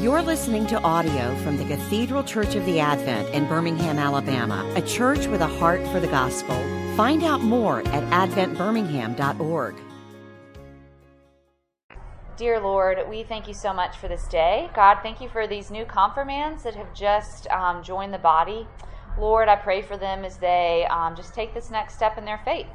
You're listening to audio from the Cathedral Church of the Advent in Birmingham, Alabama, a church with a heart for the gospel. Find out more at adventbirmingham.org. Dear Lord, we thank you so much for this day. God, thank you for these new confirmands that have just um, joined the body. Lord, I pray for them as they um, just take this next step in their faith.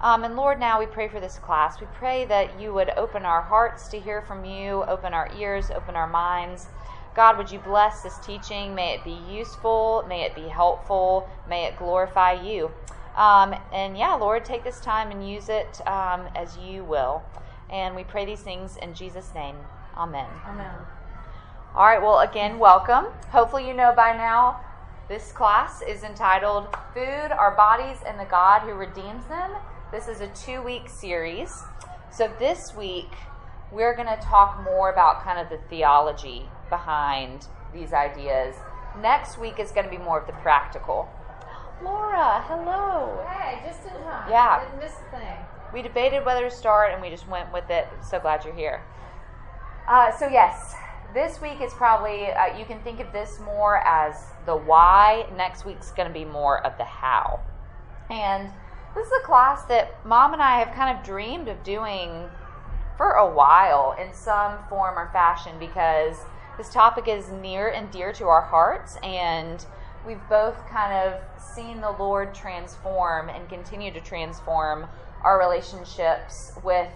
Um, and Lord, now we pray for this class. We pray that you would open our hearts to hear from you, open our ears, open our minds. God, would you bless this teaching? May it be useful, may it be helpful, may it glorify you. Um, and yeah, Lord, take this time and use it um, as you will. And we pray these things in Jesus' name. Amen. Amen. All right, well, again, welcome. Hopefully, you know by now this class is entitled Food, Our Bodies, and the God Who Redeems Them. This is a two week series. So, this week, we're going to talk more about kind of the theology behind these ideas. Next week is going to be more of the practical. Laura, hello. Hey, just in time. Yeah. Didn't miss a thing. We debated whether to start and we just went with it. So glad you're here. Uh, so, yes, this week is probably, uh, you can think of this more as the why. Next week's going to be more of the how. And this is a class that mom and I have kind of dreamed of doing for a while in some form or fashion because this topic is near and dear to our hearts and we've both kind of seen the Lord transform and continue to transform our relationships with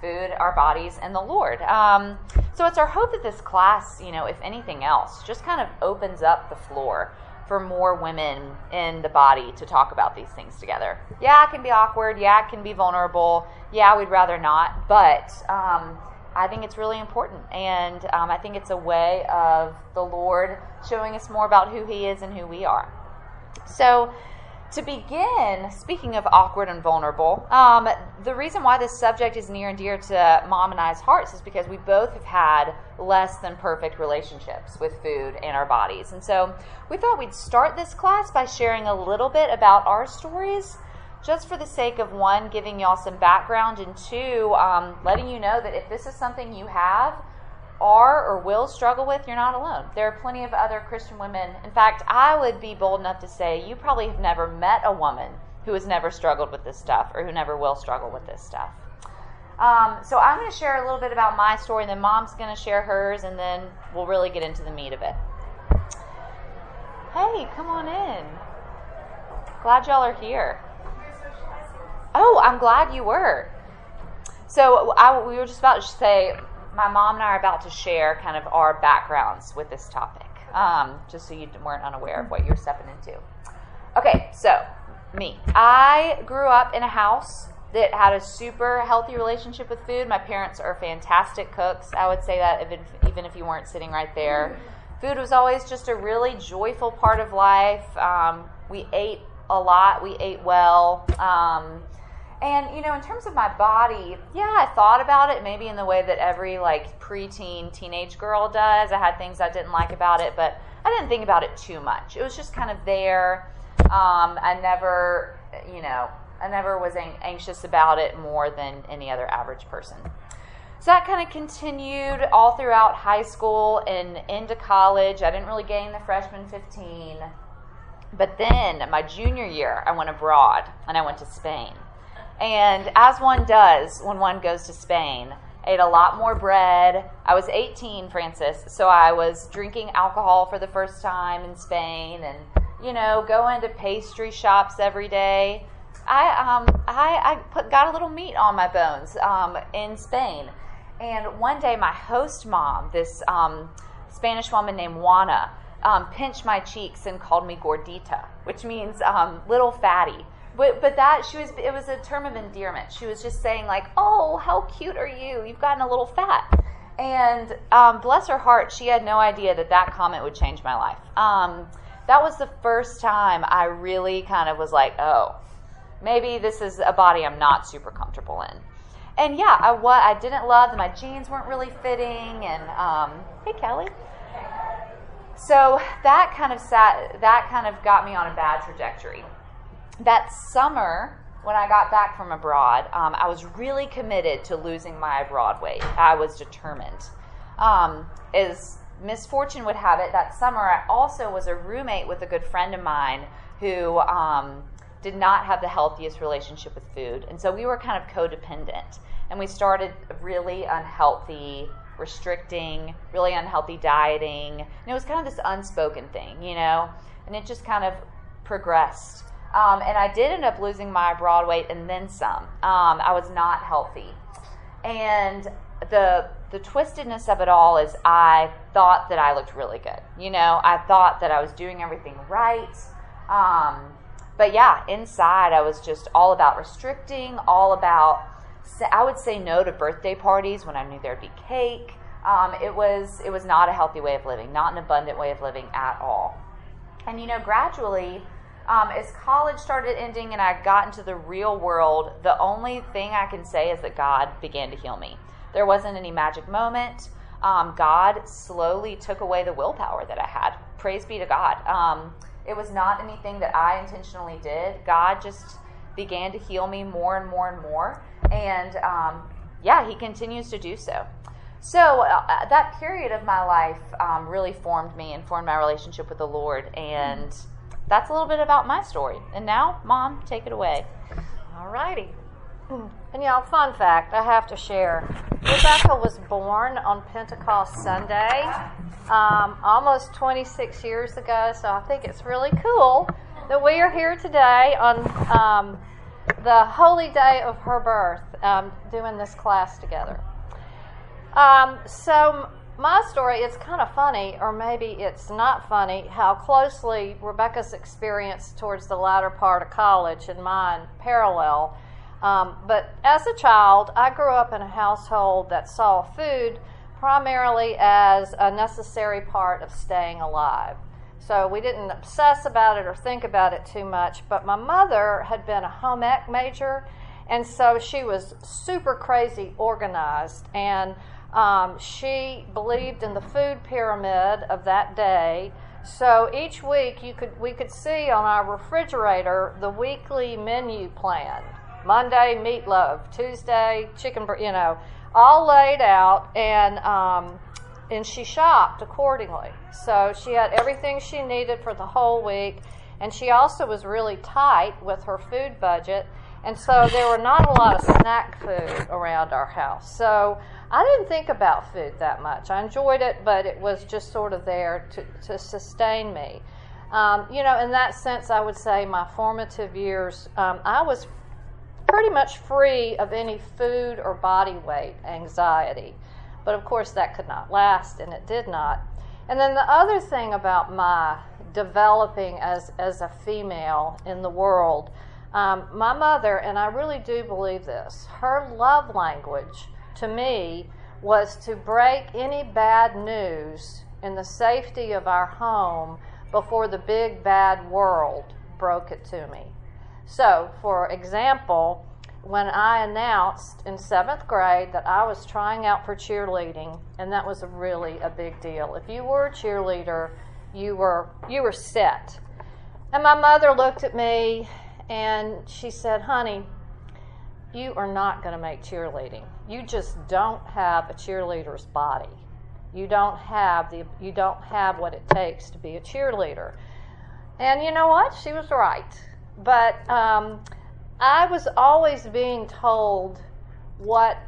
food, our bodies, and the Lord. Um, so it's our hope that this class, you know, if anything else, just kind of opens up the floor for more women in the body to talk about these things together. Yeah, it can be awkward. Yeah, it can be vulnerable. Yeah, we'd rather not. But um, I think it's really important. And um, I think it's a way of the Lord showing us more about who He is and who we are. So, to begin, speaking of awkward and vulnerable, um, the reason why this subject is near and dear to mom and I's hearts is because we both have had less than perfect relationships with food and our bodies. And so we thought we'd start this class by sharing a little bit about our stories, just for the sake of one, giving y'all some background, and two, um, letting you know that if this is something you have, are or will struggle with, you're not alone. There are plenty of other Christian women. In fact, I would be bold enough to say you probably have never met a woman who has never struggled with this stuff or who never will struggle with this stuff. Um, so I'm going to share a little bit about my story, and then Mom's going to share hers, and then we'll really get into the meat of it. Hey, come on in. Glad y'all are here. Oh, I'm glad you were. So I, we were just about to say my mom and I are about to share kind of our backgrounds with this topic, um, just so you weren't unaware of what you're stepping into. Okay, so me. I grew up in a house that had a super healthy relationship with food. My parents are fantastic cooks. I would say that even, even if you weren't sitting right there. Food was always just a really joyful part of life. Um, we ate a lot, we ate well. Um, and you know, in terms of my body, yeah, I thought about it maybe in the way that every like preteen teenage girl does. I had things I didn't like about it, but I didn't think about it too much. It was just kind of there. Um, I never, you know, I never was anxious about it more than any other average person. So that kind of continued all throughout high school and into college. I didn't really gain the freshman 15. But then my junior year, I went abroad and I went to Spain. And as one does when one goes to Spain, ate a lot more bread. I was 18, Francis, so I was drinking alcohol for the first time in Spain and, you know, going to pastry shops every day. I, um, I, I put, got a little meat on my bones um, in Spain. And one day, my host mom, this um, Spanish woman named Juana, um, pinched my cheeks and called me gordita, which means um, little fatty. But, but that she was it was a term of endearment. She was just saying like, "Oh, how cute are you? You've gotten a little fat." And um, bless her heart, she had no idea that that comment would change my life. Um, that was the first time I really kind of was like, "Oh, maybe this is a body I'm not super comfortable in." And yeah, I what I didn't love my jeans weren't really fitting. And um, hey, Kelly. So that kind of sat that kind of got me on a bad trajectory that summer when I got back from abroad, um, I was really committed to losing my abroad weight. I was determined. Um, as misfortune would have it that summer, I also was a roommate with a good friend of mine who um, did not have the healthiest relationship with food. And so we were kind of codependent. And we started really unhealthy, restricting, really unhealthy dieting. And it was kind of this unspoken thing, you know? And it just kind of progressed. Um, and I did end up losing my broad weight and then some. Um, I was not healthy. And the the twistedness of it all is I thought that I looked really good. You know, I thought that I was doing everything right. Um, but yeah, inside I was just all about restricting, all about. I would say no to birthday parties when I knew there'd be cake. Um, it was it was not a healthy way of living, not an abundant way of living at all. And you know, gradually, um, as college started ending and I got into the real world, the only thing I can say is that God began to heal me. There wasn't any magic moment. Um, God slowly took away the willpower that I had. Praise be to God. Um, it was not anything that I intentionally did. God just began to heal me more and more and more. And um, yeah, He continues to do so. So uh, that period of my life um, really formed me and formed my relationship with the Lord. And that's a little bit about my story. And now, Mom, take it away. All righty. And y'all, fun fact I have to share Rebecca was born on Pentecost Sunday um, almost 26 years ago, so I think it's really cool that we are here today on um, the holy day of her birth um, doing this class together. Um, so, my story is kind of funny, or maybe it's not funny, how closely Rebecca's experience towards the latter part of college and mine parallel. Um, but as a child, I grew up in a household that saw food primarily as a necessary part of staying alive. So we didn't obsess about it or think about it too much. But my mother had been a home ec major, and so she was super crazy organized. And um, she believed in the food pyramid of that day. So each week you could we could see on our refrigerator the weekly menu plan. Monday meatloaf, Tuesday chicken, you know, all laid out, and um, and she shopped accordingly. So she had everything she needed for the whole week, and she also was really tight with her food budget, and so there were not a lot of snack food around our house. So I didn't think about food that much. I enjoyed it, but it was just sort of there to, to sustain me. Um, you know, in that sense, I would say my formative years, um, I was pretty much free of any food or body weight anxiety. But of course, that could not last, and it did not. And then the other thing about my developing as, as a female in the world, um, my mother, and I really do believe this, her love language to me was to break any bad news in the safety of our home before the big bad world broke it to me. So, for example, when I announced in seventh grade that I was trying out for cheerleading, and that was really a big deal. If you were a cheerleader, you were you were set. And my mother looked at me and she said, "Honey, you are not going to make cheerleading. You just don't have a cheerleader's body. You don't have the you don't have what it takes to be a cheerleader." And you know what? She was right. But um, I was always being told what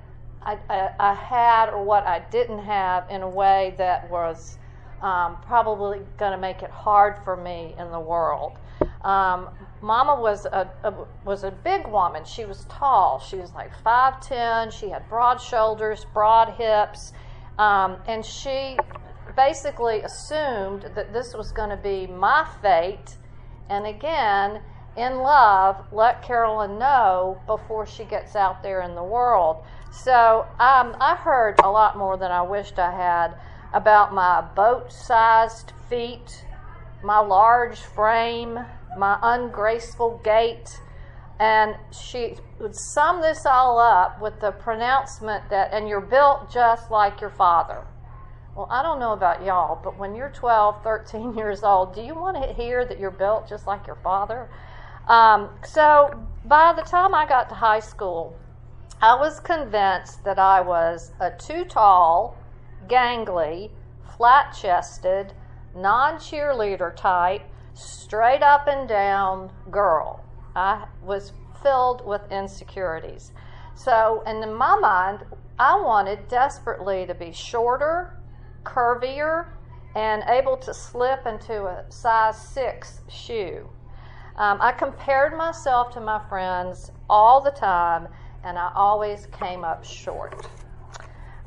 I, I, I, had or what I didn't have in a way that was um, probably going to make it hard for me in the world. Um, Mama was a, a, was a big woman. She was tall. She was like five ten. She had broad shoulders, broad hips, um, and she basically assumed that this was going to be my fate. And again, in love, let Carolyn know before she gets out there in the world. So um, I heard a lot more than I wished I had about my boat-sized feet, my large frame my ungraceful gait. And she would sum this all up with the pronouncement that, and you're built just like your father. Well, I don't know about y'all, but when you're 12, 13 years old, do you want to hear that you're built just like your father? Um, so by the time I got to high school, I was convinced that I was a too tall, gangly, flat chested, non cheerleader type, straight up and down girl. I was filled with insecurities. So, and in my mind, I wanted desperately to be shorter, curvier, and able to slip into a size six shoe. Um, I compared myself to my friends all the time, and I always came up short.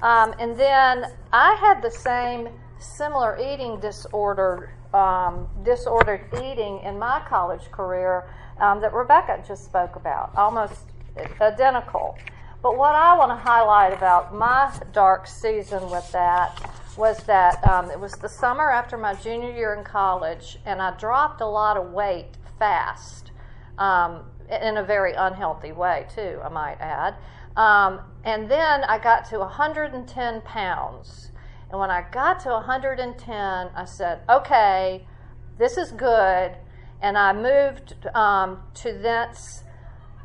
Um, and then I had the same similar eating disorder, um, disordered eating in my college career um, that Rebecca just spoke about, almost identical. But what I want to highlight about my dark season with that was that um, it was the summer after my junior year in college, and I dropped a lot of weight fast um, in a very unhealthy way, too, I might add. Um, and then I got to 110 pounds. And when I got to 110, I said, okay, this is good. And I moved um, to thence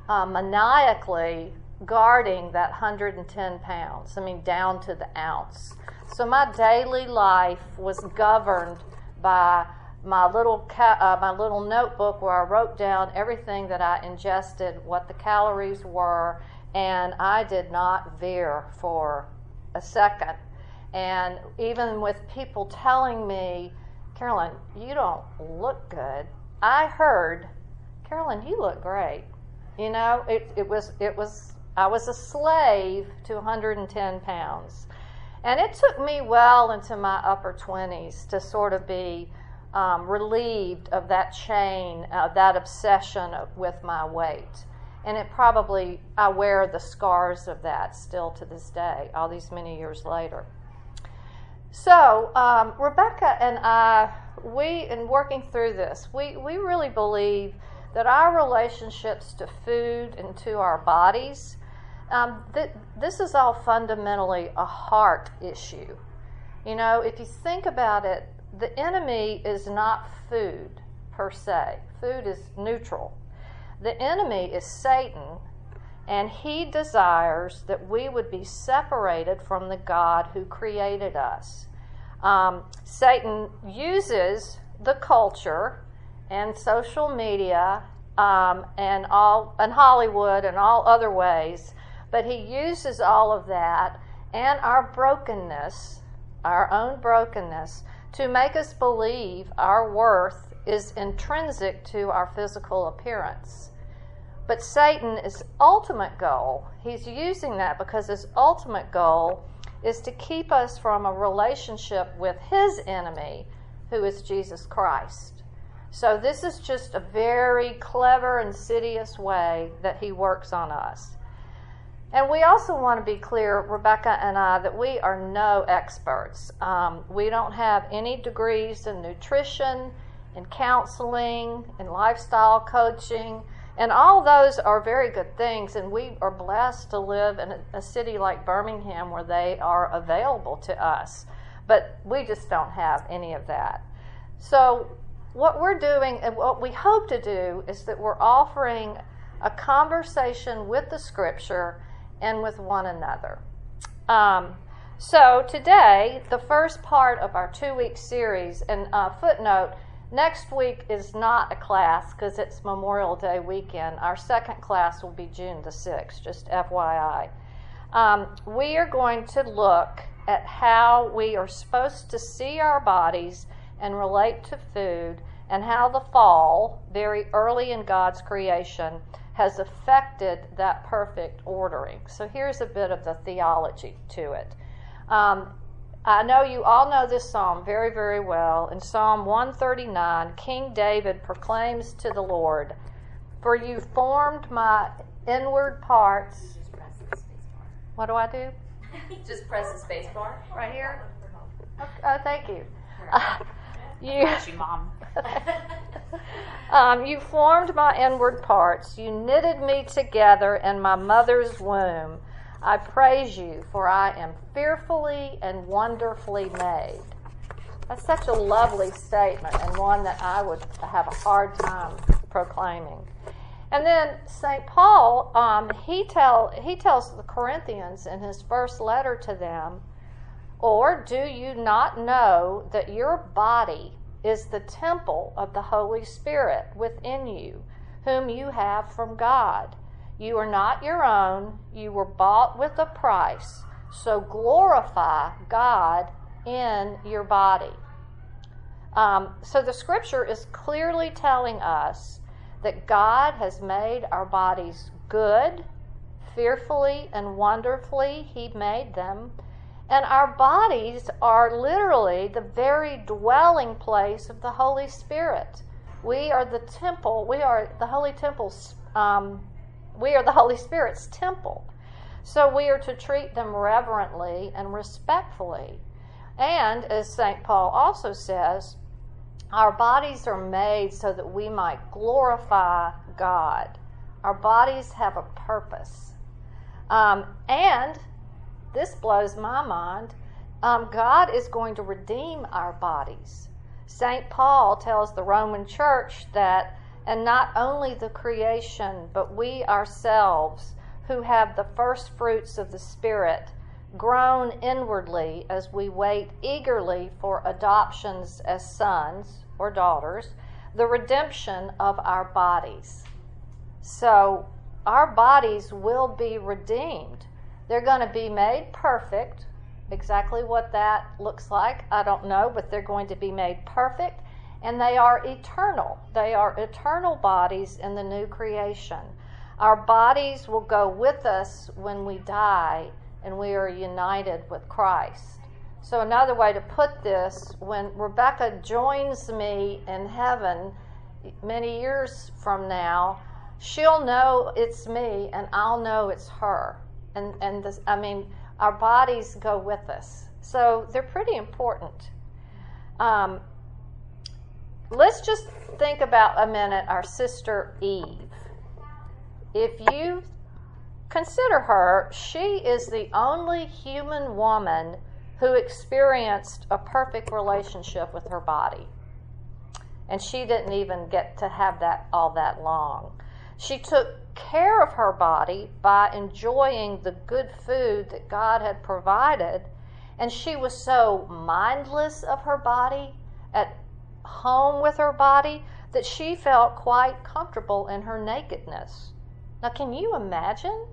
uh, maniacally guarding that 110 pounds. I mean, down to the ounce. So my daily life was governed by my little ca- uh, my little notebook where I wrote down everything that I ingested, what the calories were, and I did not veer for a second. And even with people telling me, Carolyn, you don't look good, I heard, Carolyn, you look great. You know, it, it was it was I was a slave to 110 pounds. And it took me well into my upper 20s to sort of be um, relieved of that chain, of that obsession with my weight. And it probably, I wear the scars of that still to this day, all these many years later. So, um, Rebecca and I, we, in working through this, we, we really believe that our relationships to food and to our bodies, um, th- this is all fundamentally a heart issue. You know, if you think about it, the enemy is not food per se, food is neutral. The enemy is Satan, and he desires that we would be separated from the God who created us. Um, Satan uses the culture and social media um, and all and Hollywood and all other ways, but he uses all of that and our brokenness, our own brokenness, to make us believe our worth is intrinsic to our physical appearance. But Satan, his ultimate goal, he's using that because his ultimate goal is to keep us from a relationship with his enemy, who is Jesus Christ. So, this is just a very clever, insidious way that he works on us. And we also want to be clear, Rebecca and I, that we are no experts. Um, we don't have any degrees in nutrition, in counseling, in lifestyle coaching, and all those are very good things. And we are blessed to live in a, a city like Birmingham where they are available to us. But we just don't have any of that. So, what we're doing and what we hope to do is that we're offering a conversation with the scripture and with one another. Um, so today, the first part of our two week series, and uh, footnote, next week is not a class because it's Memorial Day weekend. Our second class will be June the 6th, just FYI. Um, we are going to look at how we are supposed to see our bodies and relate to food, and how the fall, very early in God's creation, has affected that perfect ordering. So here's a bit of the theology to it. Um, I know you all know this psalm very, very well. In Psalm 139, King David proclaims to the Lord, For you formed my inward parts. What do I do? Just press the space bar. Right here? Oh, thank you. Uh, you, you, Mom. um, you formed my inward parts. You knitted me together in my mother's womb. I praise you, for I am fearfully and wonderfully made. That's such a lovely statement and one that I would have a hard time proclaiming. And then St. Paul, um, he, tell, he tells the Corinthians in his first letter to them, Or do you not know that your body is the temple of the Holy Spirit within you, whom you have from God? You are not your own, you were bought with a price. So glorify God in your body. Um, so the scripture is clearly telling us that God has made our bodies good, fearfully and wonderfully, He made them. And our bodies are literally the very dwelling place of the Holy Spirit. We are the temple, we are the Holy Temple's, um, we are the Holy Spirit's temple. So we are to treat them reverently and respectfully. And as St. Paul also says, our bodies are made so that we might glorify God. Our bodies have a purpose. Um, and this blows my mind. Um, God is going to redeem our bodies. St. Paul tells the Roman church that, and not only the creation, but we ourselves who have the first fruits of the Spirit, groan inwardly as we wait eagerly for adoptions as sons or daughters, the redemption of our bodies. So, our bodies will be redeemed. They're going to be made perfect. Exactly what that looks like, I don't know, but they're going to be made perfect. And they are eternal. They are eternal bodies in the new creation. Our bodies will go with us when we die and we are united with Christ. So, another way to put this, when Rebecca joins me in heaven many years from now, she'll know it's me and I'll know it's her. And, and this, I mean, our bodies go with us. So, they're pretty important. Um, let's just think about a minute our sister Eve if you consider her, she is the only human woman who experienced a perfect relationship with her body. And she didn't even get to have that all that long. She took care of her body by enjoying the good food that God had provided. And she was so mindless of her body, at home with her body, that she felt quite comfortable in her nakedness. Now, can you imagine?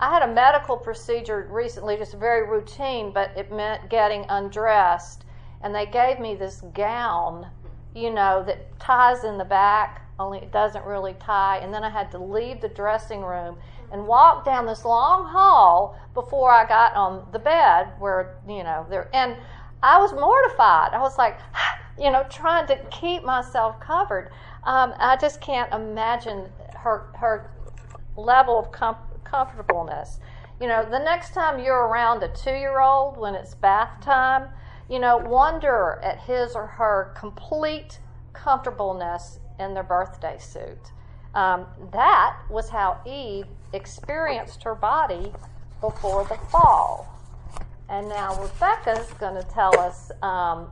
I had a medical procedure recently, just very routine, but it meant getting undressed. And they gave me this gown, you know, that ties in the back, only it doesn't really tie. And then I had to leave the dressing room and walk down this long hall before I got on the bed where, you know, there. And I was mortified. I was like, you know, trying to keep myself covered. Um, I just can't imagine her her level of com- comfortableness. You know, the next time you're around a two year old when it's bath time, you know, wonder at his or her complete comfortableness in their birthday suit. Um, that was how Eve experienced her body before the fall. And now Rebecca's going to tell us um,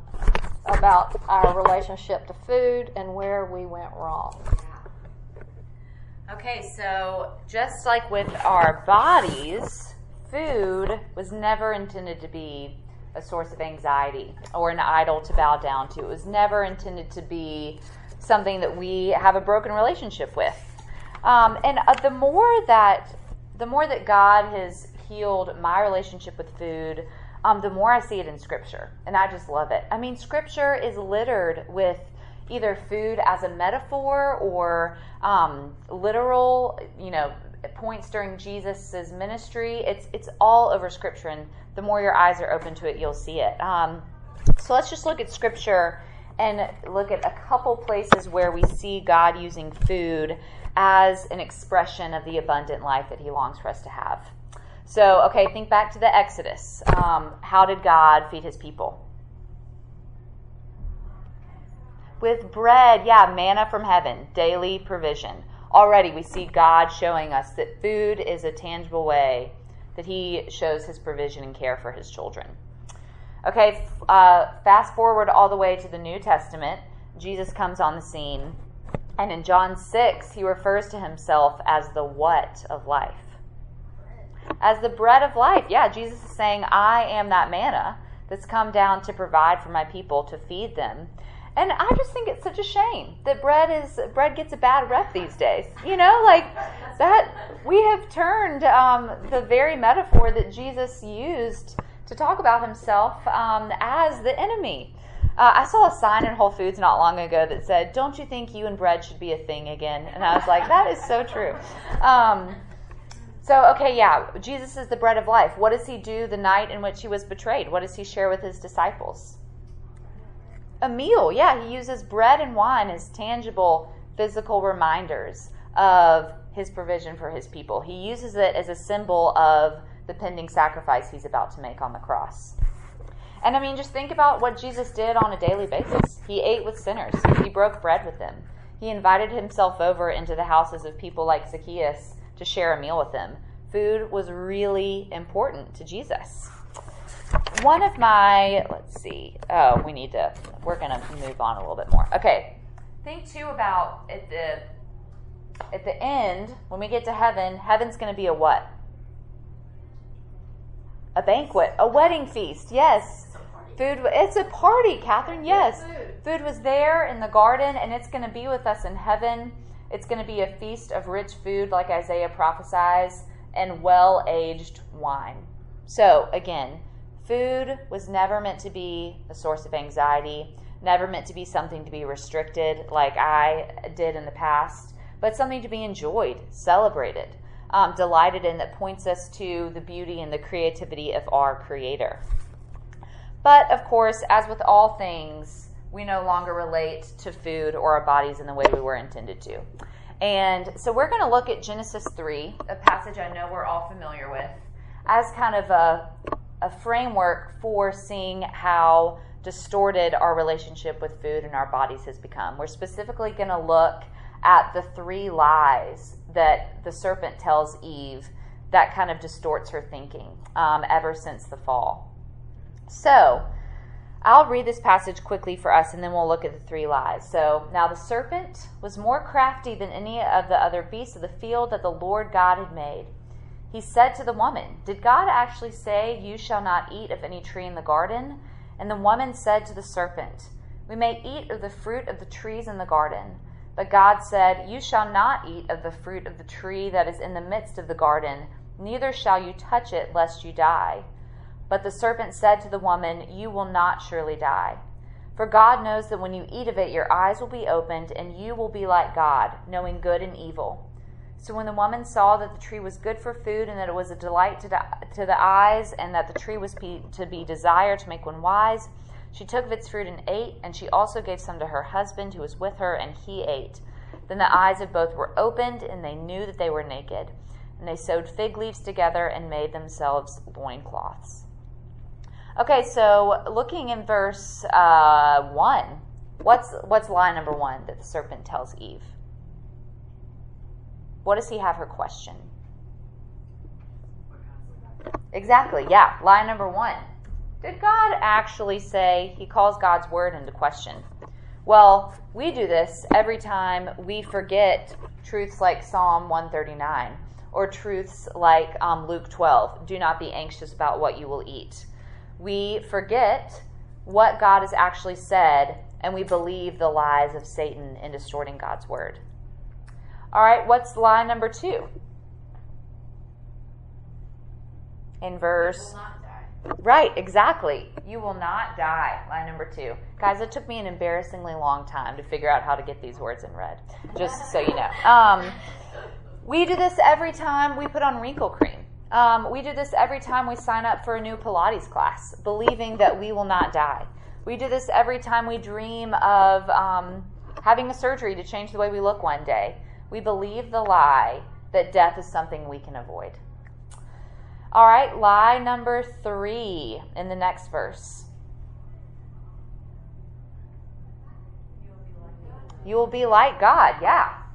about our relationship to food and where we went wrong. Okay, so just like with our bodies, food was never intended to be a source of anxiety or an idol to bow down to. It was never intended to be something that we have a broken relationship with. Um, and uh, the more that the more that God has healed my relationship with food, um, the more I see it in Scripture, and I just love it. I mean, Scripture is littered with either food as a metaphor or um, literal, you know, points during Jesus's ministry. It's it's all over Scripture, and the more your eyes are open to it, you'll see it. Um, so let's just look at Scripture and look at a couple places where we see God using food as an expression of the abundant life that He longs for us to have. So, okay, think back to the Exodus. Um, how did God feed His people? with bread, yeah, manna from heaven, daily provision. Already we see God showing us that food is a tangible way that He shows His provision and care for His children. Okay, uh, fast forward all the way to the New Testament. Jesus comes on the scene, and in John 6, he refers to himself as the what of life. As the bread of life. Yeah, Jesus is saying, I am that manna that's come down to provide for my people to feed them. And I just think it's such a shame that bread is bread gets a bad rep these days. You know, like that we have turned um, the very metaphor that Jesus used to talk about himself um, as the enemy. Uh, I saw a sign in Whole Foods not long ago that said, "Don't you think you and bread should be a thing again?" And I was like, "That is so true." Um, so, okay, yeah, Jesus is the bread of life. What does he do the night in which he was betrayed? What does he share with his disciples? A meal, yeah. He uses bread and wine as tangible physical reminders of his provision for his people. He uses it as a symbol of the pending sacrifice he's about to make on the cross. And I mean, just think about what Jesus did on a daily basis. He ate with sinners, he broke bread with them, he invited himself over into the houses of people like Zacchaeus to share a meal with them. Food was really important to Jesus. One of my, let's see, oh, we need to, we're going to move on a little bit more. Okay, think too about at the at the end when we get to heaven. Heaven's going to be a what? A banquet, a wedding feast. Yes, food. It's a party, Catherine. Yes, food was there in the garden, and it's going to be with us in heaven. It's going to be a feast of rich food, like Isaiah prophesies, and well aged wine. So, again, food was never meant to be a source of anxiety, never meant to be something to be restricted like I did in the past, but something to be enjoyed, celebrated, um, delighted in that points us to the beauty and the creativity of our Creator. But, of course, as with all things, we no longer relate to food or our bodies in the way we were intended to. And so we're going to look at Genesis 3, a passage I know we're all familiar with, as kind of a, a framework for seeing how distorted our relationship with food and our bodies has become. We're specifically going to look at the three lies that the serpent tells Eve that kind of distorts her thinking um, ever since the fall. So, I'll read this passage quickly for us and then we'll look at the three lies. So, now the serpent was more crafty than any of the other beasts of the field that the Lord God had made. He said to the woman, Did God actually say, You shall not eat of any tree in the garden? And the woman said to the serpent, We may eat of the fruit of the trees in the garden. But God said, You shall not eat of the fruit of the tree that is in the midst of the garden, neither shall you touch it, lest you die. But the serpent said to the woman, You will not surely die. For God knows that when you eat of it, your eyes will be opened, and you will be like God, knowing good and evil. So when the woman saw that the tree was good for food, and that it was a delight to the, to the eyes, and that the tree was to be desired to make one wise, she took of its fruit and ate, and she also gave some to her husband who was with her, and he ate. Then the eyes of both were opened, and they knew that they were naked. And they sewed fig leaves together and made themselves loincloths. Okay, so looking in verse uh, one, what's what's lie number one that the serpent tells Eve? What does he have her question? Exactly, yeah. Lie number one. Did God actually say he calls God's word into question? Well, we do this every time we forget truths like Psalm 139 or truths like um, Luke 12 do not be anxious about what you will eat we forget what God has actually said and we believe the lies of Satan in distorting God's word. All right, what's lie number two? In verse. Right, exactly. You will not die. Line number two. Guys, it took me an embarrassingly long time to figure out how to get these words in red, just so you know. Um, we do this every time we put on wrinkle cream. Um, we do this every time we sign up for a new Pilates class, believing that we will not die. We do this every time we dream of um, having a surgery to change the way we look one day. We believe the lie that death is something we can avoid. All right, lie number three in the next verse. You will be like God, yeah.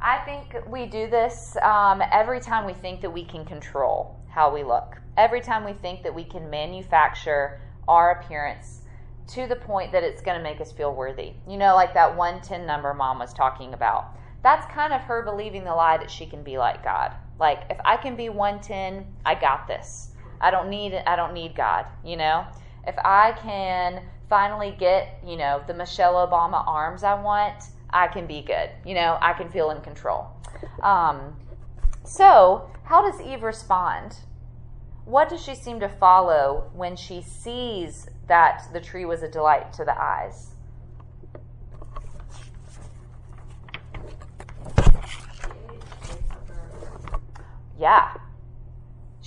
I think we do this um, every time we think that we can control how we look. Every time we think that we can manufacture our appearance to the point that it's going to make us feel worthy. You know, like that 110 number mom was talking about. That's kind of her believing the lie that she can be like God. Like if I can be 110, I got this. I don't need I don't need God, you know? If I can finally get, you know, the Michelle Obama arms I want, I can be good. You know, I can feel in control. Um, so, how does Eve respond? What does she seem to follow when she sees that the tree was a delight to the eyes? Yeah.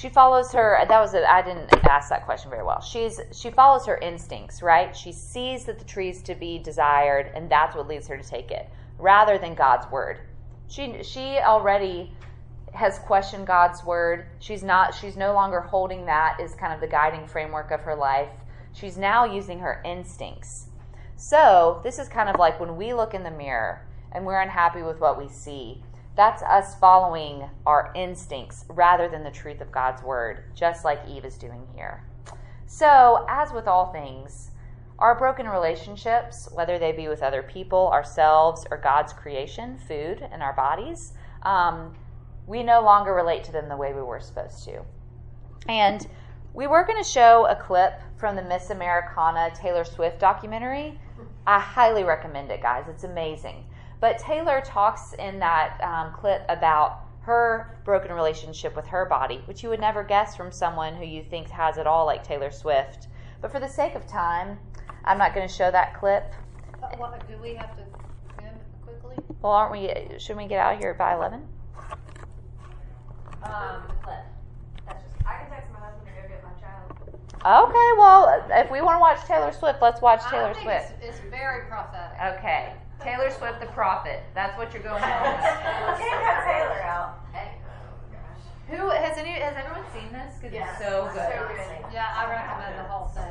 She follows her that was a I didn't ask that question very well. She's she follows her instincts, right? She sees that the tree is to be desired and that's what leads her to take it rather than God's word. She she already has questioned God's word. She's not she's no longer holding that as kind of the guiding framework of her life. She's now using her instincts. So, this is kind of like when we look in the mirror and we're unhappy with what we see that's us following our instincts rather than the truth of God's word, just like Eve is doing here. So, as with all things, our broken relationships, whether they be with other people, ourselves, or God's creation, food, and our bodies, um, we no longer relate to them the way we were supposed to. And we were going to show a clip from the Miss Americana Taylor Swift documentary. I highly recommend it, guys. It's amazing. But Taylor talks in that um, clip about her broken relationship with her body, which you would never guess from someone who you think has it all, like Taylor Swift. But for the sake of time, I'm not going to show that clip. Uh, what, do we have to end quickly? Well, aren't we? Should we get out of here by 11? Um, clip. That's just. I can text my husband to go get my child. Okay, well, if we want to watch Taylor Swift, let's watch Taylor I think Swift. It's, it's very prophetic. Okay, Taylor Swift, the prophet. That's what you're going on. cut Taylor out. Who has any? Has everyone seen this? Because Yes. it's so good. So good. Yeah, I recommend the whole thing.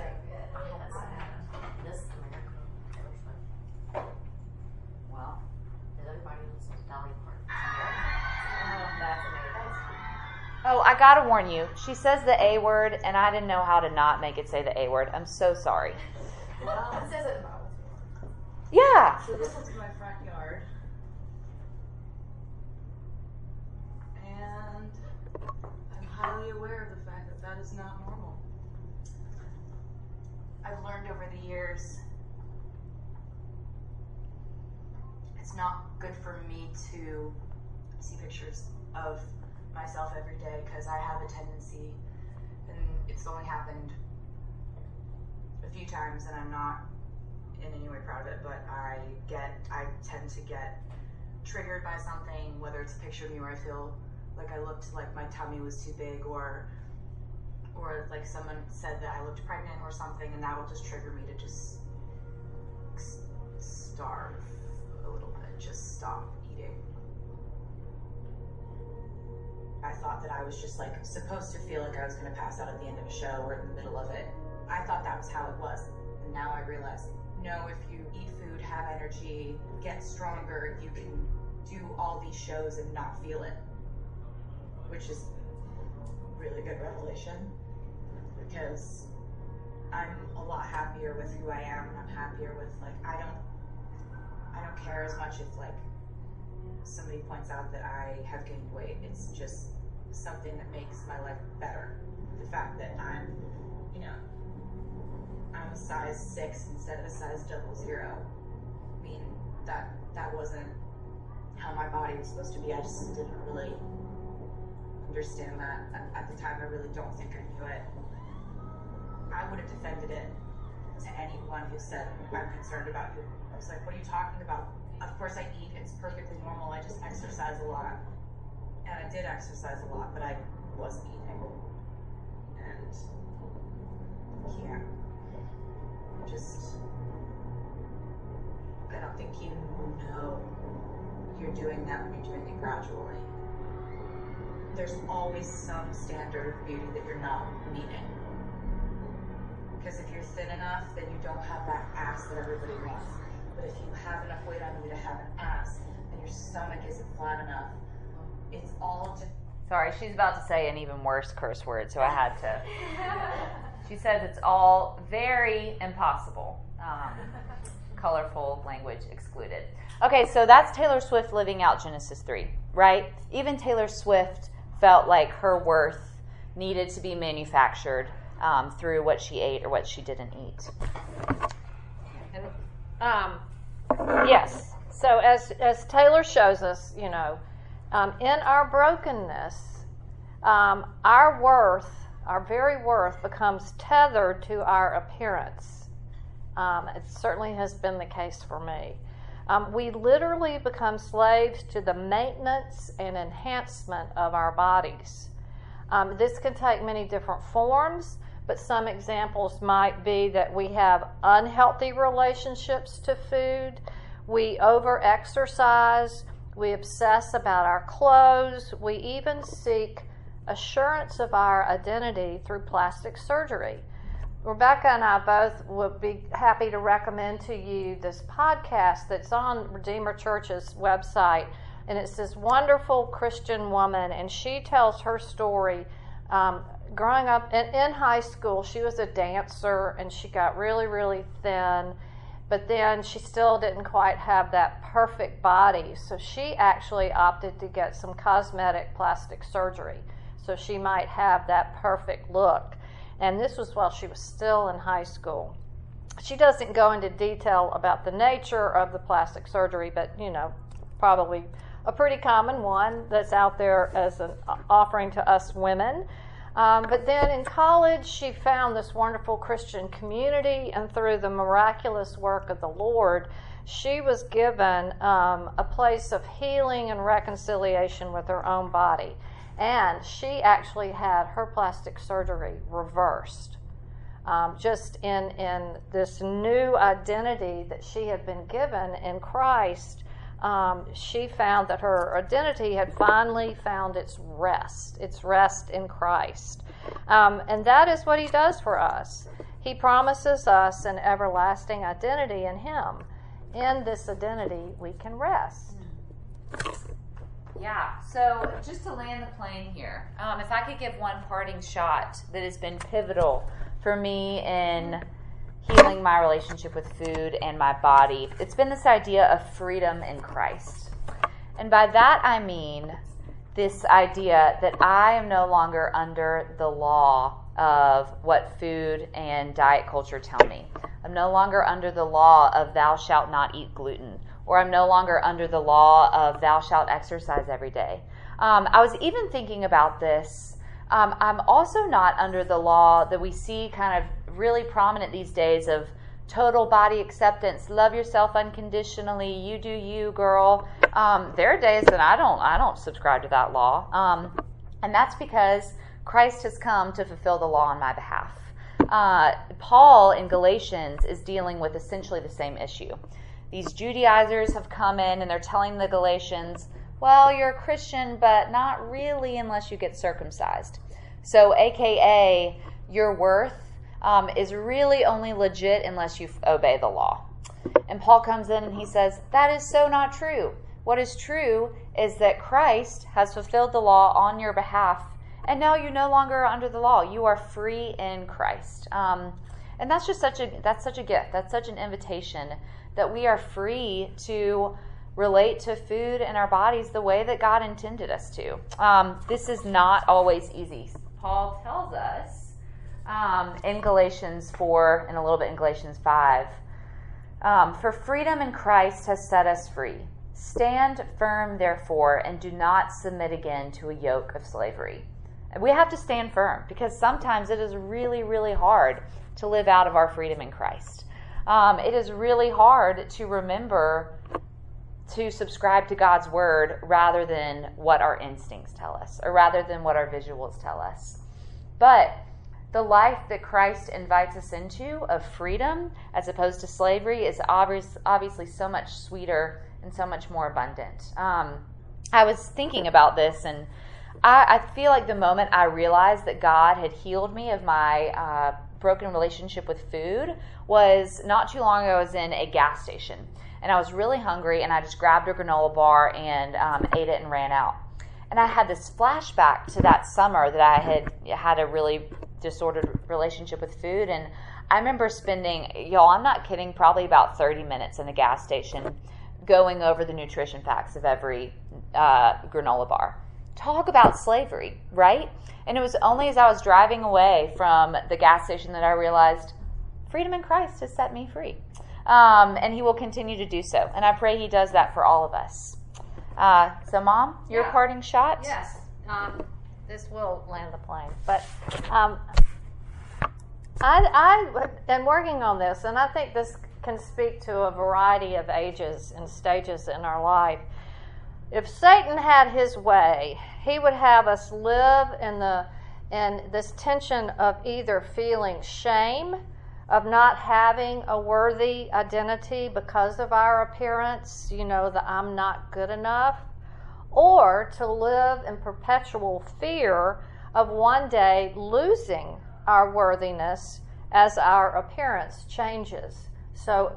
Miss Americana Taylor Swift. Well, does everybody listen to Dolly Parton? Oh, that's amazing. Oh, I gotta warn you. She says the A word, and I didn't know how to not make it say the A word. I'm so sorry. It says it in the Bible. Yeah. So this is my front yard. And I'm highly aware of the fact that that is not normal. I've learned over the years it's not good for me to see pictures of myself every day because I have a tendency, and it's only happened a few times, and I'm not in any way proud of it, but I get, I tend to get triggered by something, whether it's a picture of me where I feel like I looked like my tummy was too big, or, or like someone said that I looked pregnant or something, and that will just trigger me to just starve a little bit, just stop eating. I thought that I was just like supposed to feel like I was gonna pass out at the end of a show or in the middle of it. I thought that was how it was. And now I realize no, if you eat food, have energy, get stronger, you can do all these shows and not feel it. Which is really good revelation because I'm a lot happier with who I am and I'm happier with like I don't I don't care as much if like somebody points out that I have gained weight. It's just something that makes my life better. The fact that I'm, you know, I'm a size six instead of a size double zero. I mean, that that wasn't how my body was supposed to be. I just didn't really understand that at, at the time. I really don't think I knew it. I would have defended it to anyone who said, "I'm concerned about you." I was like, "What are you talking about?" Of course, I eat. It's perfectly normal. I just exercise a lot, and I did exercise a lot, but I wasn't eating. And yeah, just I don't think you know you're doing that when you're doing it gradually. There's always some standard of beauty that you're not meeting. Because if you're thin enough, then you don't have that ass that everybody wants. But if you have enough weight on you to have an ass, and your stomach isn't flat enough, it's all Sorry, she's about to say an even worse curse word, so I had to. She says it's all very impossible. Um, colorful language excluded. Okay, so that's Taylor Swift living out Genesis 3, right? Even Taylor Swift felt like her worth needed to be manufactured um, through what she ate or what she didn't eat. And, um, yes. So as as Taylor shows us, you know, um, in our brokenness, um, our worth, our very worth, becomes tethered to our appearance. Um, it certainly has been the case for me. Um, we literally become slaves to the maintenance and enhancement of our bodies. Um, this can take many different forms, but some examples might be that we have unhealthy relationships to food, we over exercise, we obsess about our clothes, we even seek assurance of our identity through plastic surgery. Rebecca and I both would be happy to recommend to you this podcast that's on Redeemer Church's website. And it's this wonderful Christian woman, and she tells her story. Um, growing up in, in high school, she was a dancer and she got really, really thin, but then she still didn't quite have that perfect body. So she actually opted to get some cosmetic plastic surgery so she might have that perfect look and this was while she was still in high school. She doesn't go into detail about the nature of the plastic surgery, but you know, probably a pretty common one that's out there as an offering to us women. Um, but then in college, she found this wonderful Christian community, and through the miraculous work of the Lord, she was given um, a place of healing and reconciliation with her own body and she actually had her plastic surgery reversed. Um, just in, in this new identity that she had been given in Christ, um, she found that her identity had finally found its rest, its rest in Christ. Um, and that is what He does for us. He promises us an everlasting identity in Him. In this identity, we can rest. Yeah. So just to land the plane here, um, if I could give one parting shot that has been pivotal for me in healing my relationship with food and my body, it's been this idea of freedom in Christ. And by that I mean this idea that I am no longer under the law of what food and diet culture tell me. I'm no longer under the law of thou shalt not eat gluten or I'm no longer under the law of thou shalt exercise every day. Um, I was even thinking about this. Um, I'm also not under the law that we see kind of really prominent these days of total body acceptance, love yourself unconditionally, you do you, girl. Um, there are days that I don't, I don't subscribe to that law, um, and that's because Christ has come to fulfill the law on my behalf. Uh, Paul in Galatians is dealing with essentially the same issue these Judaizers have come in and they're telling the Galatians, well, you're a Christian, but not really unless you get circumcised. So, AKA, your worth um, is really only legit unless you obey the law. And Paul comes in and he says, that is so not true. What is true is that Christ has fulfilled the law on your behalf, and now you no longer are under the law. You are free in Christ. Um, and that's just such a that's such a gift. That's such an invitation that we are free to relate to food and our bodies the way that God intended us to. Um, this is not always easy. Paul tells us um, in Galatians 4 and a little bit in Galatians 5 um, For freedom in Christ has set us free. Stand firm, therefore, and do not submit again to a yoke of slavery. We have to stand firm because sometimes it is really, really hard to live out of our freedom in Christ um, it is really hard to remember to subscribe to God's word rather than what our instincts tell us, or rather than what our visuals tell us. But the life that Christ invites us into of freedom as opposed to slavery is obvious, obviously so much sweeter and so much more abundant. Um, I was thinking about this, and I, I, feel like the moment I realized that God had healed me of my uh, broken relationship with food was not too long ago. I was in a gas station and I was really hungry, and I just grabbed a granola bar and um, ate it and ran out. And I had this flashback to that summer that I had had a really disordered relationship with food, and I remember spending, y'all, I'm not kidding, probably about 30 minutes in a gas station going over the nutrition facts of every uh, granola bar talk about slavery, right? And it was only as I was driving away from the gas station that I realized freedom in Christ has set me free. Um, and He will continue to do so. And I pray He does that for all of us. Uh, so, Mom, your Yeah. parting shot? Yes, um, this will land the plane. But um, I, I am working on this, and I think this can speak to a variety of ages and stages in our life. If Satan had his way, he would have us live in the in this tension of either feeling shame of not having a worthy identity because of our appearance, you know, that I'm not good enough, or to live in perpetual fear of one day losing our worthiness as our appearance changes. So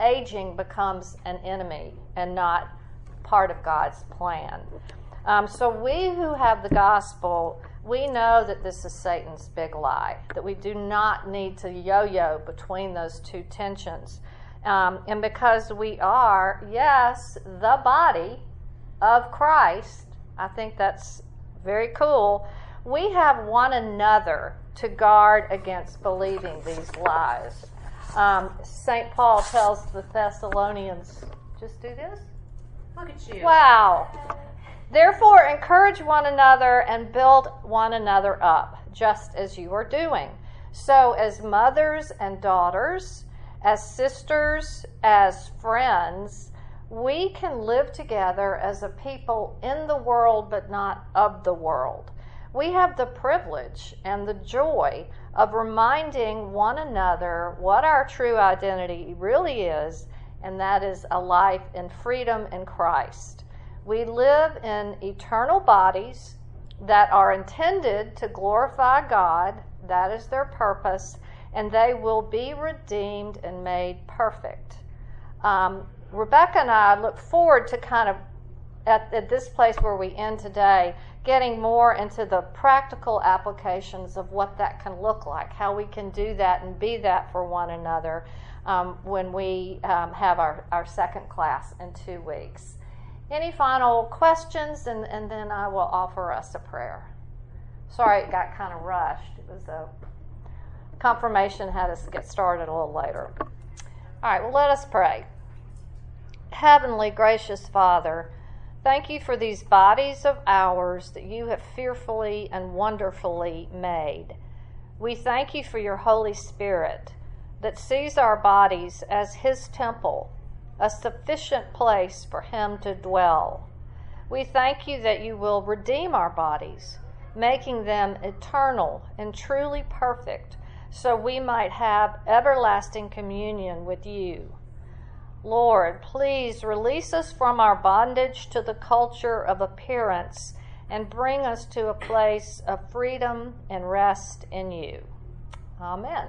aging becomes an enemy and not part of God's plan. Um, so we who have the gospel, we know that this is Satan's big lie, that we do not need to yo yo between those two tensions. Um, and because we are, yes, the body of Christ, I think that's very cool. We have one another to guard against believing these lies. Um, St. Paul tells the Thessalonians, just do this? Look at you. Wow. Therefore, encourage one another and build one another up, just as you are doing. So, as mothers and daughters, as sisters, as friends, we can live together as a people in the world but not of the world. We have the privilege and the joy of reminding one another what our true identity really is, and that is a life in freedom in Christ. We live in eternal bodies that are intended to glorify God, that is their purpose, and they will be redeemed and made perfect. Um, Rebecca and I look forward to kind of at, at this place where we end today, getting more into the practical applications of what that can look like, how we can do that and be that for one another um, when we um, have our, our second class in two weeks. Any final questions? And, and then I will offer us a prayer. Sorry it got kind of rushed. It was a confirmation had us get started a little later. All right, well, let us pray. Heavenly, gracious Father, thank you for these bodies of ours that you have fearfully and wonderfully made. We thank you for your Holy Spirit that sees our bodies as His temple, a sufficient place for Him to dwell. We thank you that you will redeem our bodies, making them eternal and truly perfect, so we might have everlasting communion with you. Lord, please release us from our bondage to the culture of appearance and bring us to a place of freedom and rest in you. Amen.